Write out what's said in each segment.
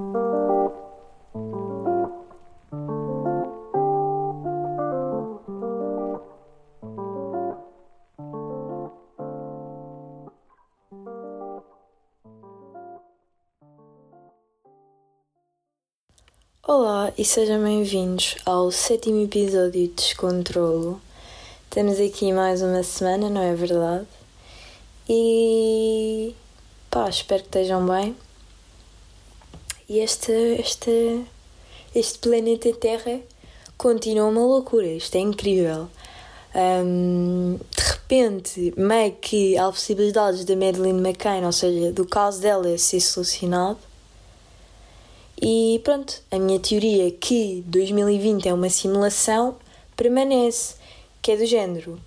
Olá e sejam bem-vindos ao sétimo episódio de Descontrolo. Estamos aqui mais uma semana, não é verdade? E pá, espero que estejam bem. E este, este, este planeta Terra continua uma loucura, isto é incrível. Um, de repente, meio que há possibilidades da Madeleine McCain, ou seja, do caso dela ser solucionado e pronto, a minha teoria que 2020 é uma simulação permanece, que é do género.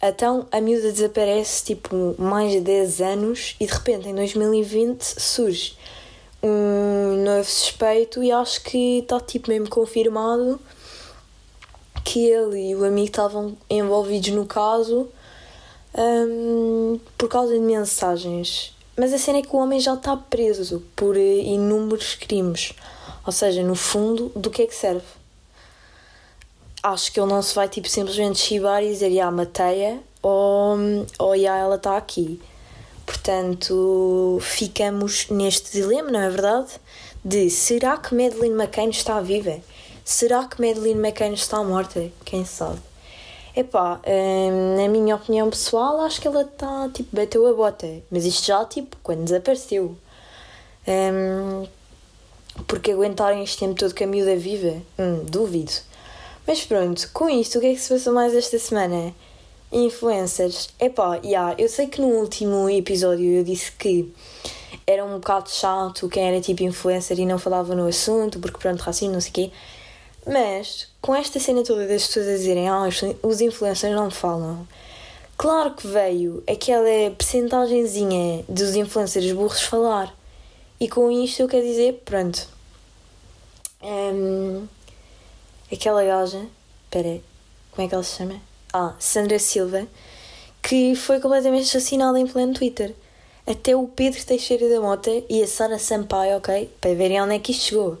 Então a miúda desaparece tipo mais de 10 anos e de repente em 2020 surge um novo suspeito e acho que está tipo mesmo confirmado que ele e o amigo estavam envolvidos no caso um, por causa de mensagens mas a cena é que o homem já está preso por eh, inúmeros crimes. Ou seja, no fundo, do que é que serve? Acho que ele não se vai tipo simplesmente chibar e dizer, já, matei-a, ou, ou já, ela está aqui. Portanto, ficamos neste dilema, não é verdade? De será que Madeleine McCain está viva? Será que Madeleine McCain está morta? Quem sabe? Epá, hum, na minha opinião pessoal, acho que ela está, tipo, bateu a bota. Mas isto já, tipo, quando desapareceu. Hum, porque aguentarem este tempo todo que a miúda viva? Hum, duvido. Mas pronto, com isto, o que é que se passou mais esta semana? Influencers. Epá, yeah, eu sei que no último episódio eu disse que era um bocado chato quem era tipo influencer e não falava no assunto, porque pronto, racismo, não sei o quê. Mas, com esta cena toda das pessoas a dizerem ah, os influencers não falam, claro que veio aquela percentagenzinha dos influencers burros falar. E com isto eu quero dizer, pronto. Um, aquela gaja, espera, como é que ela se chama? Ah, Sandra Silva, que foi completamente assassinada em pleno Twitter. Até o Pedro Teixeira da Mota e a Sara Sampaio, ok? Para verem onde é que isto chegou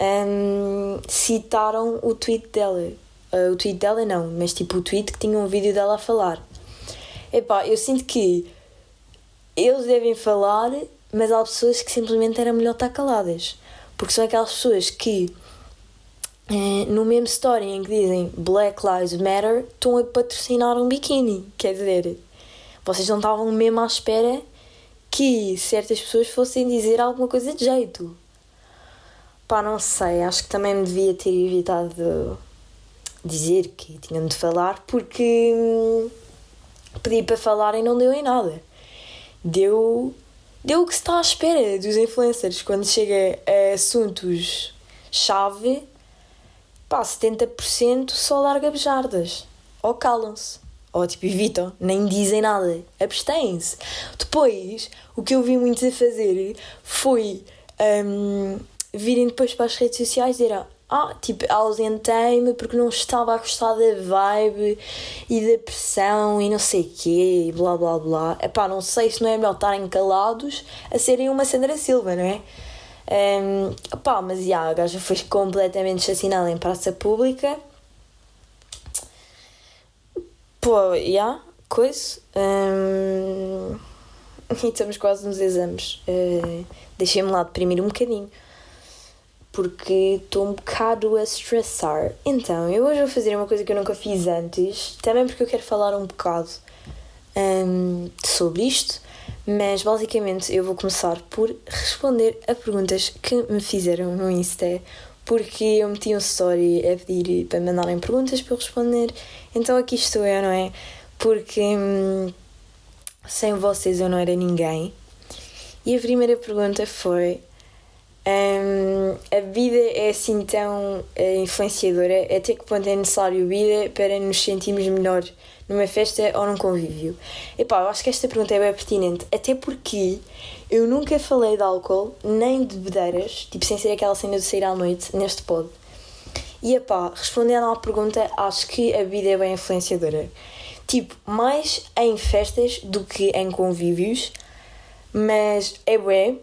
um, citaram o tweet dela. Uh, o tweet dela não, mas tipo o tweet que tinha um vídeo dela a falar. Epá, eu sinto que eles devem falar, mas há pessoas que simplesmente era melhor estar caladas. Porque são aquelas pessoas que uh, no mesmo story em que dizem Black Lives Matter estão a patrocinar um biquíni. Quer dizer, vocês não estavam mesmo à espera que certas pessoas fossem dizer alguma coisa de jeito. Pá, não sei, acho que também me devia ter evitado dizer que tinham de falar porque hum, pedi para falar e não deu em nada. Deu, deu o que se está à espera dos influencers quando chega a assuntos-chave. Pá, 70% só larga bejardas. Ou calam-se. Ou tipo, evitam, nem dizem nada. Abstêm-se. Depois, o que eu vi muitos a fazer foi. Um, virem depois para as redes sociais e dizer ah, tipo, ausentei-me porque não estava a gostar da vibe e da pressão e não sei o quê, e blá blá blá. Epá, não sei se não é melhor estarem calados a serem uma Sandra Silva, não é? Um, epá, mas já, a gaja foi completamente assassinada em praça pública. Pô, já, coisa. Um, e estamos quase nos exames. Uh, Deixei-me lá deprimir um bocadinho porque estou um bocado a estressar. Então, eu hoje vou fazer uma coisa que eu nunca fiz antes, também porque eu quero falar um bocado um, sobre isto, mas basicamente eu vou começar por responder a perguntas que me fizeram no Insta, porque eu meti um story a pedir para mandarem perguntas para eu responder, então aqui estou eu, não é? Porque hum, sem vocês eu não era ninguém. E a primeira pergunta foi um, a vida é assim tão uh, influenciadora, até que ponto é necessário vida para nos sentirmos melhor numa festa ou num convívio? Epá, eu acho que esta pergunta é bem pertinente, até porque eu nunca falei de álcool, nem de bebedeiras, tipo sem ser aquela cena de sair à noite, neste pod. E epá, respondendo à pergunta, acho que a vida é bem influenciadora. Tipo, mais em festas do que em convívios, mas é bem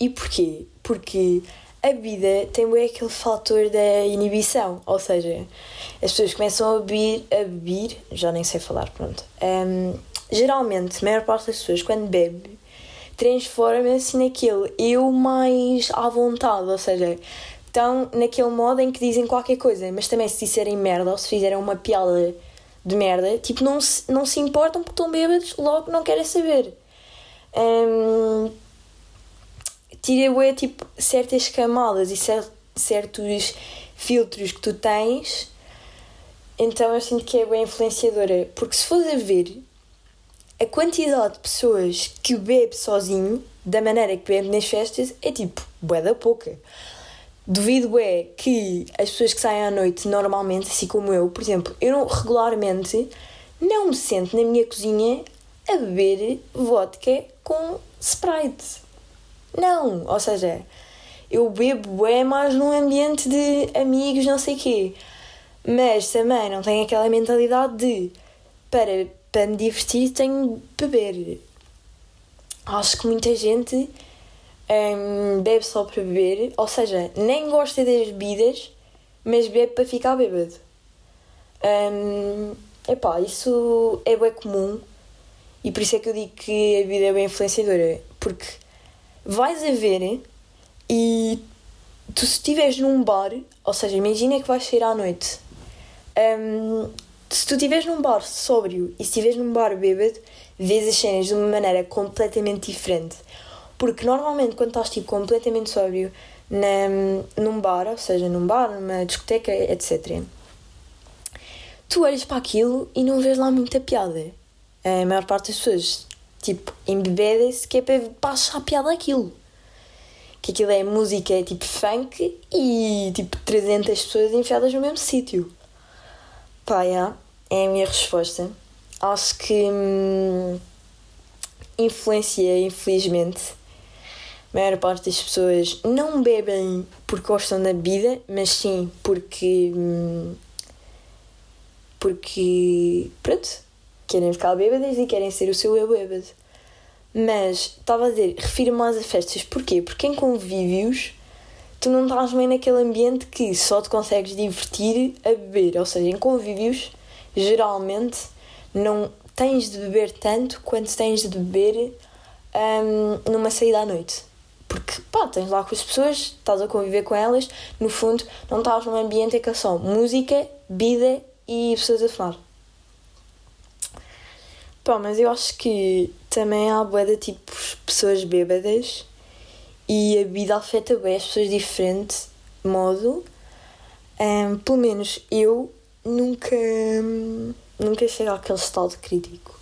E porquê? Porque a bebida tem bem aquele fator da inibição, ou seja, as pessoas começam a beber, a beber já nem sei falar, pronto. Um, geralmente, a maior parte das pessoas, quando bebe, transforma-se naquele eu mais à vontade, ou seja, estão naquele modo em que dizem qualquer coisa, mas também se disserem merda ou se fizerem uma piada de merda, tipo, não se, não se importam porque estão bêbados, logo não querem saber. Um, tira bué, tipo, certas camadas e certos filtros que tu tens, então eu sinto que é bem influenciadora. Porque se fores a ver a quantidade de pessoas que bebe sozinho, da maneira que bebe nas festas, é tipo, bué da pouca. Duvido é que as pessoas que saem à noite normalmente, assim como eu, por exemplo, eu não, regularmente não me sento na minha cozinha a beber vodka com Sprite. Não, ou seja, eu bebo é mais num ambiente de amigos, não sei quê. Mas também não tenho aquela mentalidade de para, para me divertir tenho de beber. Acho que muita gente um, bebe só para beber, ou seja, nem gosta das bebidas, mas bebe para ficar bêbado. Um, epá, isso é bem comum e por isso é que eu digo que a vida é bem influenciadora, porque vais a ver e tu se estiveres num bar, ou seja, imagina que vais sair à noite. Um, se tu estiveres num bar sóbrio e se estiveres num bar bêbado, vês as cenas de uma maneira completamente diferente. Porque normalmente quando estás tipo completamente sóbrio na, num bar, ou seja, num bar, numa discoteca, etc., tu olhas para aquilo e não vês lá muita piada. A maior parte das pessoas tipo, embebedem-se que é para, para achar piada aquilo. Que aquilo é música é tipo funk e tipo 300 pessoas enfiadas no mesmo sítio. Pá, yeah, é a minha resposta. Acho que hum, influencia, infelizmente. A maior parte das pessoas não bebem porque gostam da bebida, mas sim porque. Hum, porque. Pronto, querem ficar bêbadas e querem ser o seu eu bêbado. Mas, estava a dizer, refiro mais a festas. Porquê? Porque em convívios tu não estás bem naquele ambiente que só te consegues divertir a beber. Ou seja, em convívios, geralmente, não tens de beber tanto quanto tens de beber um, numa saída à noite. Porque, pá, tens lá com as pessoas, estás a conviver com elas, no fundo, não estás num ambiente em que é só música, bebida e pessoas a falar. Pá, mas eu acho que também há boa de tipo pessoas bêbadas e a bebida afeta bem as pessoas de diferente modo. Um, pelo menos eu nunca, nunca chego àquele estado crítico.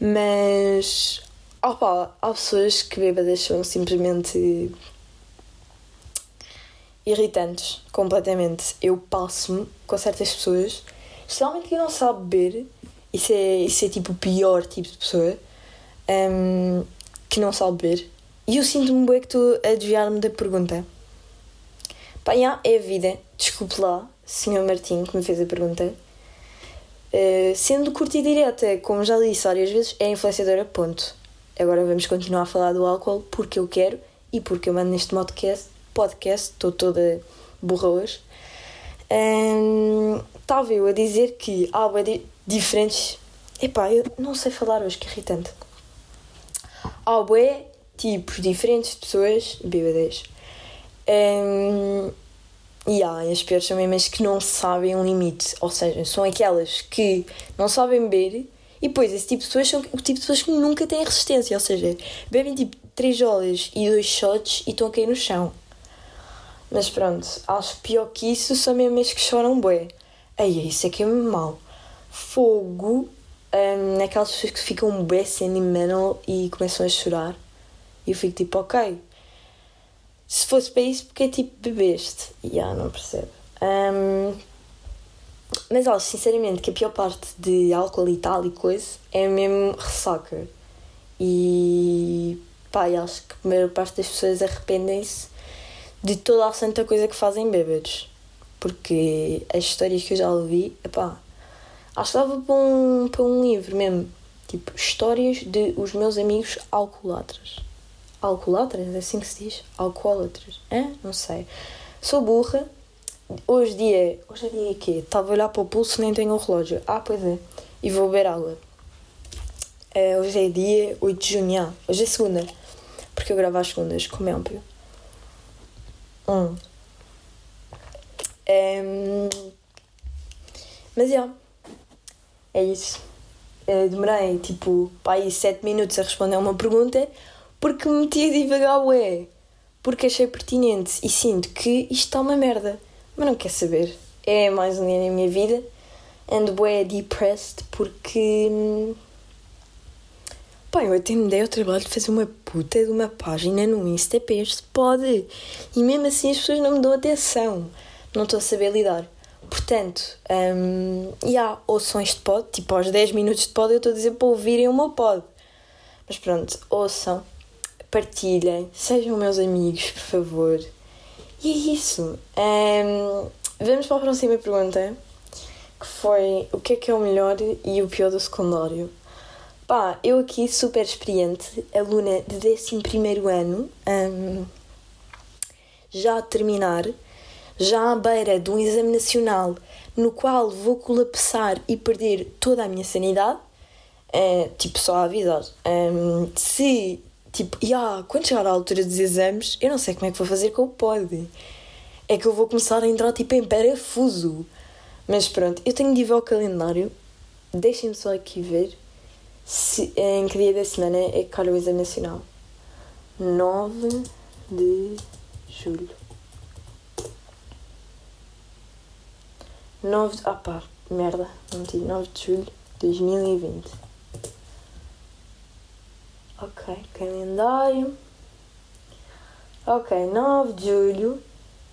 Mas opa, há pessoas que bêbadas são simplesmente irritantes completamente. Eu passo-me com certas pessoas, especialmente que não sabe beber isso é, isso é tipo o pior tipo de pessoa um, que não sabe beber. E eu sinto-me bem que estou a desviar-me da pergunta. Pá, é a vida. Desculpe lá, Sr. Martim, que me fez a pergunta. Uh, sendo curta e direta, como já disse várias vezes, é influenciadora, ponto. Agora vamos continuar a falar do álcool porque eu quero e porque eu mando neste podcast. Podcast, estou toda burra hoje. Um, estava eu a dizer que há diferentes. Epá, eu não sei falar hoje, que irritante. Há bué tipos diferentes de pessoas bêbadas. Um, e há as piores são mesmo as que não sabem um limite. Ou seja, são aquelas que não sabem beber e depois esse tipo de pessoas são o tipo de pessoas que nunca têm resistência. Ou seja, bebem tipo 3 horas e 2 shots e estão a cair no chão. Mas pronto, acho pior que isso são mesmo as que choram bué. Aí, isso é que é mal fogo um, naquelas pessoas que ficam bem sentimental e começam a chorar. E eu fico tipo, ok. Se fosse para isso, porque é tipo bebeste? E yeah, não percebo. Um, mas acho sinceramente que a pior parte de álcool e tal e coisa é mesmo ressaca. E pá, acho que a maior parte das pessoas arrependem-se de toda a santa coisa que fazem bêbados. Porque as histórias que eu já ouvi, pá, Acho que dava para um, para um livro mesmo. Tipo, histórias de os meus amigos alcoólatras. alcoólatras, é assim que se diz? Alcoólatras, é? Não sei. Sou burra. Hoje dia. Hoje é dia quê? Estava a olhar para o pulso nem tenho o relógio. Ah, pois é. E vou beber água. É, hoje é dia 8 de junho. Ah, hoje é segunda. Porque eu gravo às segundas, como é óbvio. Hum. É, mas, já. É isso. É, demorei, tipo, aí 7 minutos a responder a uma pergunta porque me meti a divagar, ué. Porque achei pertinente e sinto que isto está uma merda. Mas não quer saber. É mais um dia na minha vida. Ando bué depressed porque. Hum, pá, eu até me dei ao trabalho de fazer uma puta de uma página no Insta este pode. E mesmo assim as pessoas não me dão atenção. Não estou a saber lidar. Portanto, um, e há ouções de pod, tipo aos 10 minutos de pod eu estou a dizer para ouvirem o meu pod. Mas pronto, ouçam partilhem, sejam meus amigos, por favor. E é isso. Um, vamos para a próxima pergunta, que foi o que é que é o melhor e o pior do secundário? Pá, eu aqui super experiente, aluna de 11 ano, um, já a terminar, já à beira de um exame nacional no qual vou colapsar e perder toda a minha sanidade, é, tipo, só a avisar. Um, se Tipo, yeah, quando chegar à altura dos exames, eu não sei como é que vou fazer com o. É que eu vou começar a entrar tipo em parafuso. Mas pronto, eu tenho de ver o calendário. Deixem-me só aqui ver se, em que dia da semana é que calha o exame nacional. 9 de julho. 9 de. Ah pá, merda, meti. 9 de julho de 2020. Ok, calendário. Ok, 9 de julho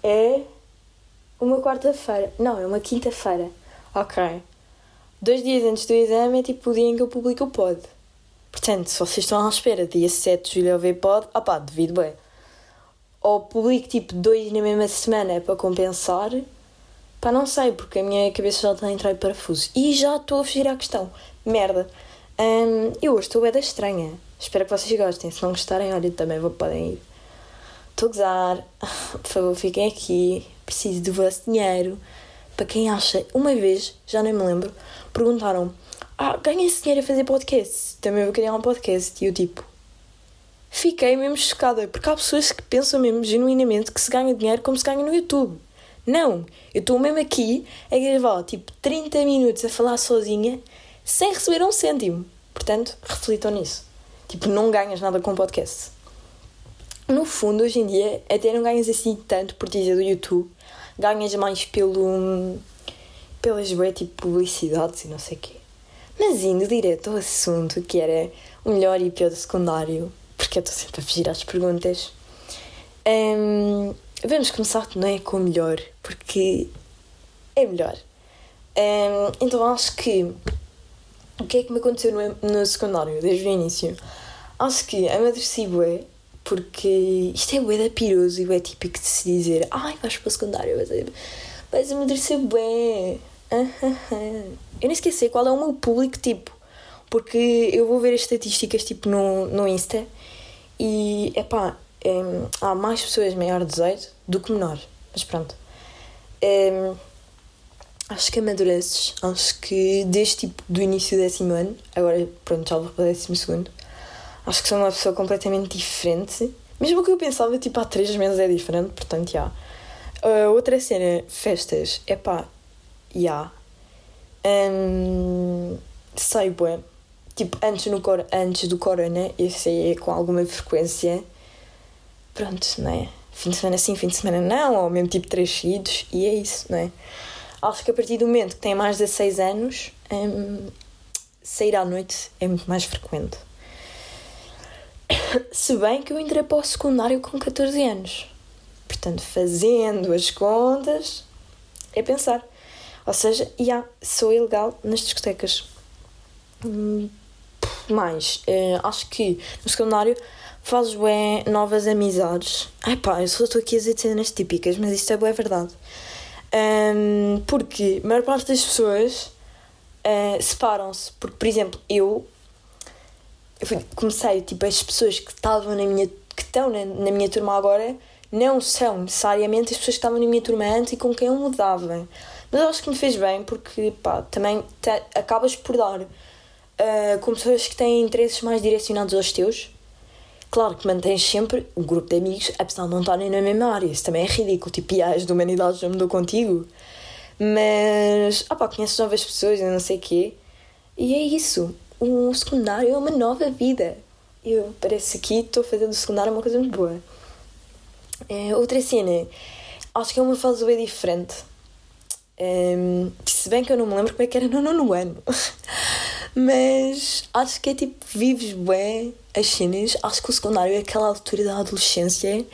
é uma quarta-feira. Não, é uma quinta-feira. Ok. Dois dias antes do exame é tipo o dia em que eu publico o pod. Portanto, se vocês estão à espera, dia 7 de julho eu ver pod, ah pá, devido bem. Ou publico tipo dois na mesma semana para compensar. Pá, não sei, porque a minha cabeça já está a entrar em parafuso. E já estou a fugir à questão. Merda. Um, eu hoje estou da estranha. Espero que vocês gostem. Se não gostarem, olha, também vou, podem ir. Estou a gozar. Por favor, fiquem aqui. Preciso do vosso dinheiro. Para quem acha, uma vez, já nem me lembro, perguntaram: Ah, ganha-se dinheiro a fazer podcast? Também vou criar um podcast. E eu, tipo, fiquei mesmo chocada. Porque há pessoas que pensam mesmo genuinamente que se ganha dinheiro como se ganha no YouTube. Não, eu estou mesmo aqui a gravar tipo 30 minutos a falar sozinha sem receber um cêntimo. Portanto, reflitam nisso. Tipo, não ganhas nada com podcast. No fundo, hoje em dia, até não ganhas assim tanto por dizer do YouTube. Ganhas mais pelo. pelas bué, tipo, publicidades e não sei o quê. Mas indo direto ao assunto, que era o melhor e pior do secundário, porque eu estou sempre a fugir às perguntas. Um, vamos começar, não é? Com o melhor, porque é melhor. Um, então acho que o que é que me aconteceu no, no secundário, desde o início? Acho que amadureci bué, porque isto é bué da piroso e bué típico de se dizer ai, vais para o secundário, vais, vais amadurecer bué. Eu nem esqueci qual é o meu público tipo, porque eu vou ver as estatísticas tipo no, no Insta e, epá, é, há mais pessoas maior de 18 do que menor, mas pronto. É, Acho que amadureces. Acho que desde tipo do início do décimo ano, agora pronto, já vou para o décimo segundo, acho que sou uma pessoa completamente diferente. Mesmo o que eu pensava tipo há três meses é diferente, portanto, já. Uh, outra cena, festas, é pá, já. Um, sei, bué. Tipo, antes, no antes do corona, eu saía com alguma frequência. Pronto, não é? Fim de semana sim, fim de semana não, ou mesmo tipo três seguidos, e é isso, não é? acho que a partir do momento que tem mais de 6 anos, um, sair à noite é muito mais frequente. Se bem que eu entrei para o secundário com 14 anos. Portanto, fazendo as contas, é pensar. Ou seja, já yeah, sou ilegal nas discotecas. Mais, uh, acho que no secundário fazes bem novas amizades. Ai pá, eu só estou aqui a dizer cenas típicas, mas isto é boa verdade. Um, porque a maior parte das pessoas uh, separam-se. Porque, por exemplo, eu, eu fui, comecei, tipo, as pessoas que estavam na minha que estão na, na minha turma agora não são necessariamente as pessoas que estavam na minha turma antes e com quem eu mudava. Mas eu acho que me fez bem porque pá, também te, acabas por dar uh, com pessoas que têm interesses mais direcionados aos teus. Claro que mantens sempre um grupo de amigos, apesar de não estarem na mesma área. Isso também é ridículo. Tipo, as de já mudou contigo. Mas, ah pá, conheces novas pessoas não sei o quê. E é isso. O secundário é uma nova vida. Eu parece que estou fazendo o secundário uma coisa muito boa. É, outra cena, acho que é uma fase bem diferente. Um, se bem que eu não me lembro como é que era no nono ano. Mas acho que é tipo, vives bem as cenas. Acho que o secundário é aquela altura da adolescência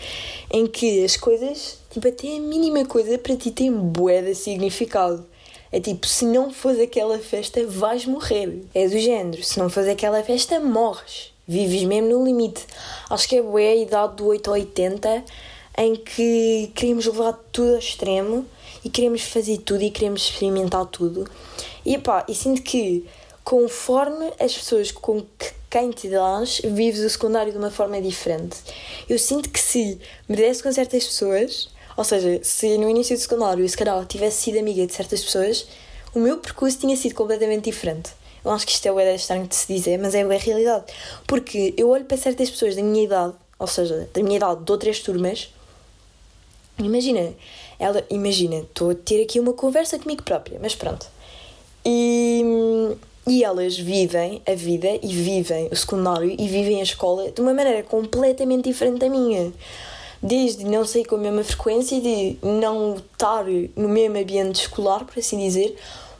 em que as coisas, tipo, até a mínima coisa para ti tem bué de significado. É tipo, se não fores aquela festa, vais morrer. É do género, se não fores aquela festa, morres. Vives mesmo no limite. Acho que é bué a idade do 8 ou 80 em que queremos levar tudo ao extremo e queremos fazer tudo e queremos experimentar tudo. E pá, e sinto que conforme as pessoas com quem te dás, vives o secundário de uma forma diferente. Eu sinto que se me desse com certas pessoas, ou seja, se no início do secundário, se calhar tivesse sido amiga de certas pessoas, o meu percurso tinha sido completamente diferente. Eu acho que isto é o estranho de se dizer, mas é a realidade. Porque eu olho para certas pessoas da minha idade, ou seja, da minha idade de outras turmas, Imagina, ela, imagina, estou a ter aqui uma conversa comigo própria, mas pronto. E, e elas vivem a vida e vivem o secundário e vivem a escola de uma maneira completamente diferente da minha. Desde não sair com a mesma frequência, de não estar no mesmo ambiente escolar, por assim dizer,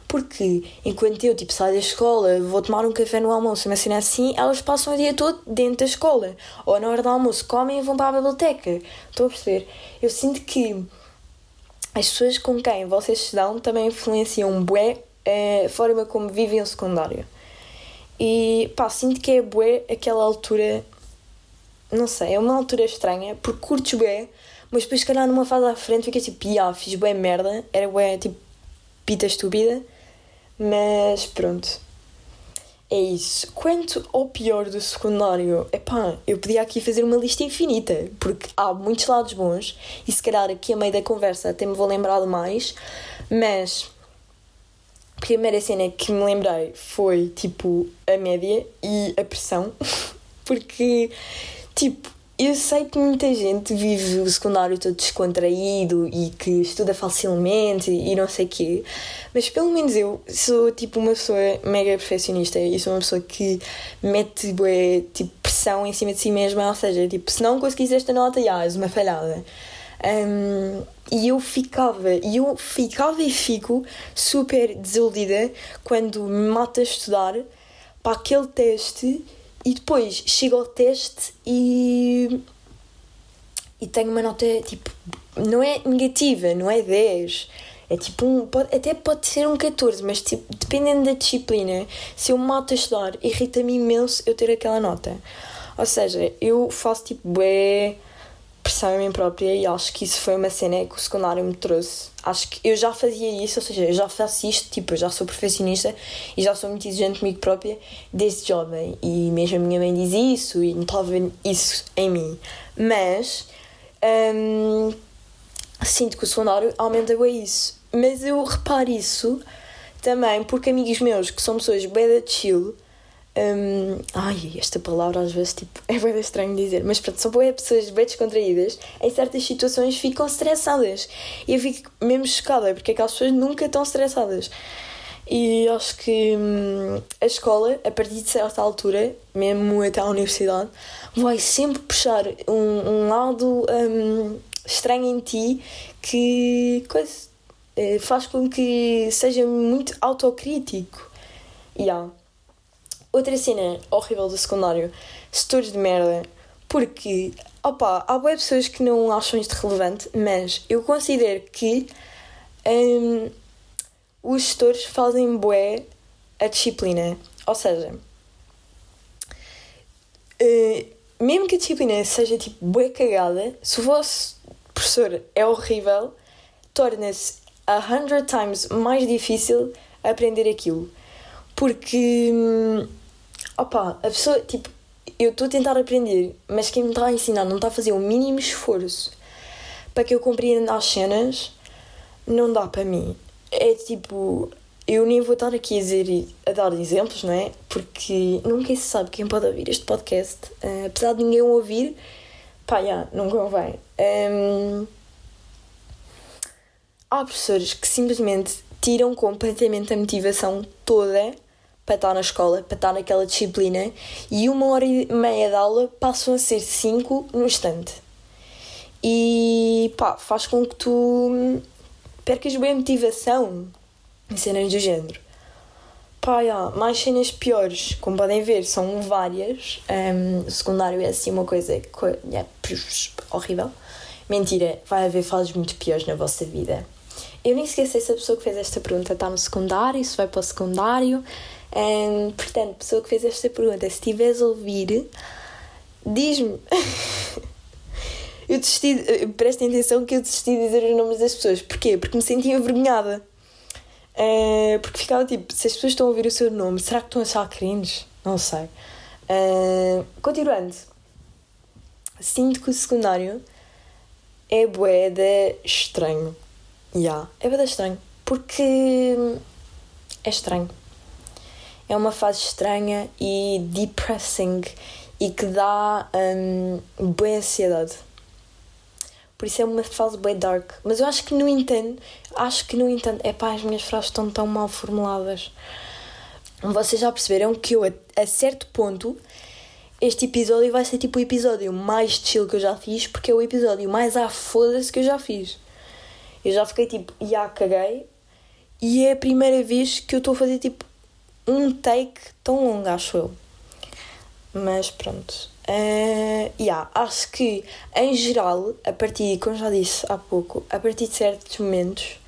porque enquanto eu tipo, saio da escola, vou tomar um café no almoço, uma cena assim, elas passam o dia todo dentro da escola. Ou na hora do almoço comem e vão para a biblioteca. Estou a perceber? Eu sinto que as pessoas com quem vocês se dão também influenciam bué a forma como vivem o secundário. E pá, sinto que é bué aquela altura, não sei, é uma altura estranha, porque curtes bué, mas depois se calhar numa fase à frente fica tipo, ah, fiz bué merda, era bué tipo pita estúpida, mas pronto. É isso. Quanto ao pior do secundário, epá, eu podia aqui fazer uma lista infinita, porque há muitos lados bons e se calhar aqui a meio da conversa até me vou lembrar de mais, mas primeira cena que me lembrei foi tipo a média e a pressão, porque tipo eu sei que muita gente vive o secundário todo descontraído e que estuda facilmente e não sei quê, mas pelo menos eu sou tipo uma pessoa mega perfeccionista e sou uma pessoa que mete bué, tipo, pressão em cima de si mesma, ou seja, tipo, se não conseguis esta nota, já, és uma falhada. Um, e eu ficava, e eu ficava e fico super desiludida quando me mato a estudar para aquele teste e depois chego ao teste e. e tenho uma nota tipo. não é negativa, não é 10. É tipo um. Pode, até pode ser um 14, mas tipo, dependendo da disciplina, se eu me mato a estudar, irrita-me imenso eu ter aquela nota. Ou seja, eu faço tipo bué pressão em mim própria e acho que isso foi uma cena que o secundário me trouxe. Acho que eu já fazia isso, ou seja, eu já faço isto, tipo, eu já sou perfeccionista e já sou muito exigente comigo própria desde jovem. E mesmo a minha mãe diz isso e notava isso em mim. Mas hum, sinto que o secundário aumenta bem isso. Mas eu reparo isso também porque amigos meus que são pessoas bem da chill um, ai, esta palavra às vezes tipo, é bem estranho dizer, mas pronto, são boas pessoas bem descontraídas, em certas situações ficam estressadas. E eu fico mesmo chocada porque aquelas pessoas nunca estão estressadas. E acho que hum, a escola, a partir de certa altura, mesmo até a universidade, vai sempre puxar um, um lado um, estranho em ti que coisa, eh, faz com que seja muito autocrítico. Yeah. Outra cena horrível do secundário, setores de merda, porque, opa, há boas pessoas que não acham isto relevante, mas eu considero que um, os setores fazem bué a disciplina. Ou seja, uh, mesmo que a disciplina seja tipo bué cagada, se o vosso professor é horrível, torna-se a hundred times mais difícil aprender aquilo. Porque. Hum, opa, a pessoa, tipo, eu estou a tentar aprender, mas quem me está a ensinar não está a fazer o mínimo esforço para que eu compreenda as cenas, não dá para mim. É tipo, eu nem vou estar aqui a, dizer, a dar exemplos, não é? Porque nunca se sabe quem pode ouvir este podcast. Uh, apesar de ninguém ouvir, pá, já, não convém. Um, há professores que simplesmente tiram completamente a motivação toda para estar na escola, para estar naquela disciplina, e uma hora e meia de aula passam a ser cinco no instante. E pá, faz com que tu percas bem a motivação em cenas do género. Pá, yeah, mais cenas piores, como podem ver, são várias. Um, o secundário é assim uma coisa é, horrível. Mentira, vai haver fases muito piores na vossa vida. Eu nem sei se a pessoa que fez esta pergunta está no secundário, se vai para o secundário. Um, portanto, pessoa que fez esta pergunta, se estiveres a ouvir, diz-me. eu desisti, prestem atenção que eu desisti de dizer os nomes das pessoas. Porquê? Porque me sentia envergonhada. Uh, porque ficava tipo, se as pessoas estão a ouvir o seu nome, será que estão a achar cringe? Não sei. Uh, continuando, sinto que o secundário é boeda estranho. Yeah, é boeda estranho. Porque é estranho. É uma fase estranha e depressing e que dá um, boa ansiedade. Por isso é uma fase bem dark. Mas eu acho que no entanto, acho que no entanto, é pá, as minhas frases estão tão mal formuladas. Vocês já perceberam que eu, a, certo ponto, este episódio vai ser tipo o episódio mais chill que eu já fiz, porque é o episódio mais à foda-se que eu já fiz. Eu já fiquei tipo, já caguei, e é a primeira vez que eu estou a fazer tipo um take tão longo, acho eu. Mas pronto. Uh, yeah, acho que, em geral, a partir, como já disse há pouco, a partir de certos momentos,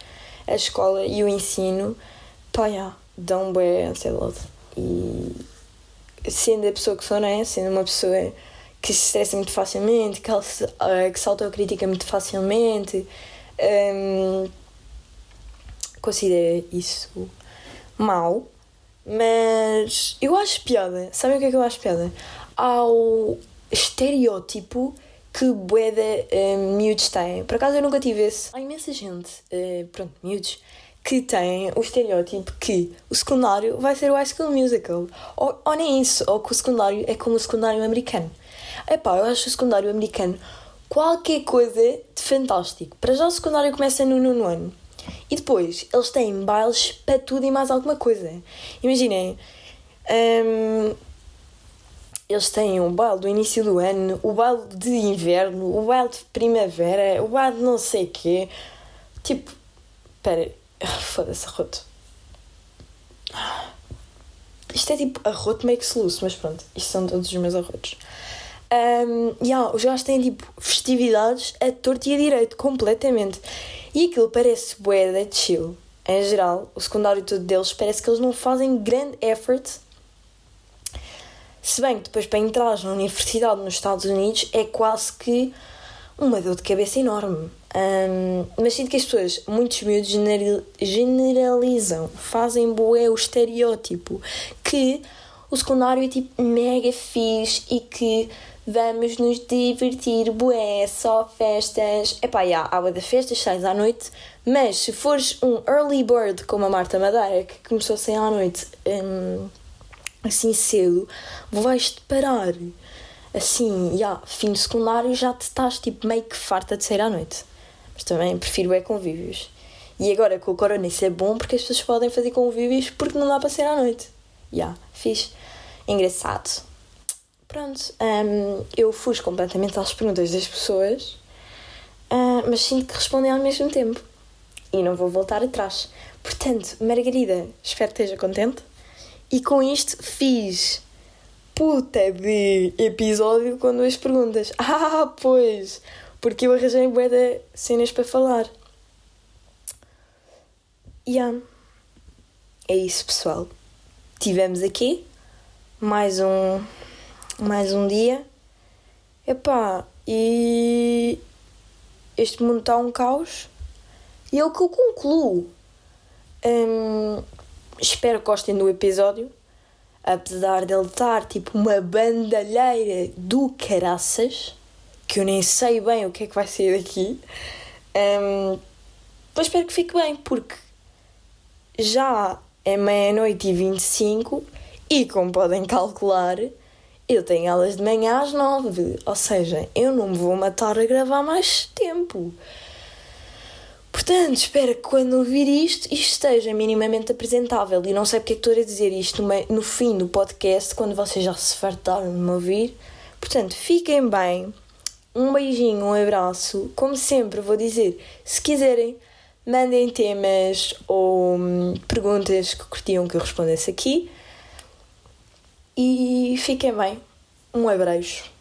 a escola e o ensino, pá, yeah, dão bem ansiedade. E sendo a pessoa que sou, não é? Sendo uma pessoa que se estressa muito facilmente, que, se, uh, que se muito facilmente, um, considero isso mau. Mas eu acho piada. Sabem o que é que eu acho piada? ao estereótipo que boeda uh, eh, miúdos têm. Por acaso eu nunca tive esse. Há imensa gente, uh, pronto, miúdos, que têm o estereótipo que o secundário vai ser o High School Musical. Ou, ou nem isso, ou que o secundário é como o secundário americano. Epá, eu acho o secundário americano qualquer coisa de fantástico. Para já o secundário começa no nono ano. E depois eles têm bailes para tudo e mais alguma coisa. Imaginem. Um, eles têm o baile do início do ano, o baile de inverno, o baile de primavera, o baile de não sei quê. Tipo, espera, foda-se, arroto. Isto é tipo arroto makes loose, mas pronto, isto são todos os meus arrotos. Um, yeah, os gajos têm tipo festividades a torto e a direito, completamente. E aquilo parece bué de chill. Em geral, o secundário todo deles parece que eles não fazem grande effort se bem que depois para entrar na universidade nos Estados Unidos é quase que uma dor de cabeça enorme. Um, mas sinto que as pessoas, muitos miúdos, generalizam, fazem boé o estereótipo que o secundário é tipo mega fixe e que vamos nos divertir, bué, só festas. Epá, já, há da festas, sais à noite, mas se fores um early bird como a Marta Madeira, que começou a sair à noite. Um, assim cedo, vais-te parar. Assim, já, fim de secundário já te estás tipo meio que farta de sair à noite. Mas também prefiro é convívios. E agora com o corona isso é bom porque as pessoas podem fazer convívios porque não dá para sair à noite. Já, fiz. Engraçado. Pronto, um, eu fujo completamente às perguntas das pessoas, uh, mas sinto que respondem ao mesmo tempo. E não vou voltar atrás. Portanto, Margarida, espero que esteja contente. E com isto fiz puta de episódio com duas perguntas. Ah, pois! Porque eu arranjei bué de cenas para falar. Yeah. É isso, pessoal. Tivemos aqui mais um mais um dia. Epá, e este mundo está um caos. E é o que eu concluo. Hum, espero que gostem do episódio. apesar dele estar tipo uma bandalheira do caraças, que eu nem sei bem o que é que vai sair daqui, um, mas espero que fique bem, porque já é meia-noite e 25 e, como podem calcular, eu tenho aulas de manhã às 9, ou seja, eu não me vou matar a gravar mais tempo. Portanto, espero que quando ouvir isto, isto esteja minimamente apresentável. E não sei porque é que estou a dizer isto no fim do podcast, quando vocês já se fartaram de me ouvir. Portanto, fiquem bem. Um beijinho, um abraço. Como sempre, vou dizer, se quiserem, mandem temas ou hum, perguntas que curtiam que eu respondesse aqui. E fiquem bem. Um abraço.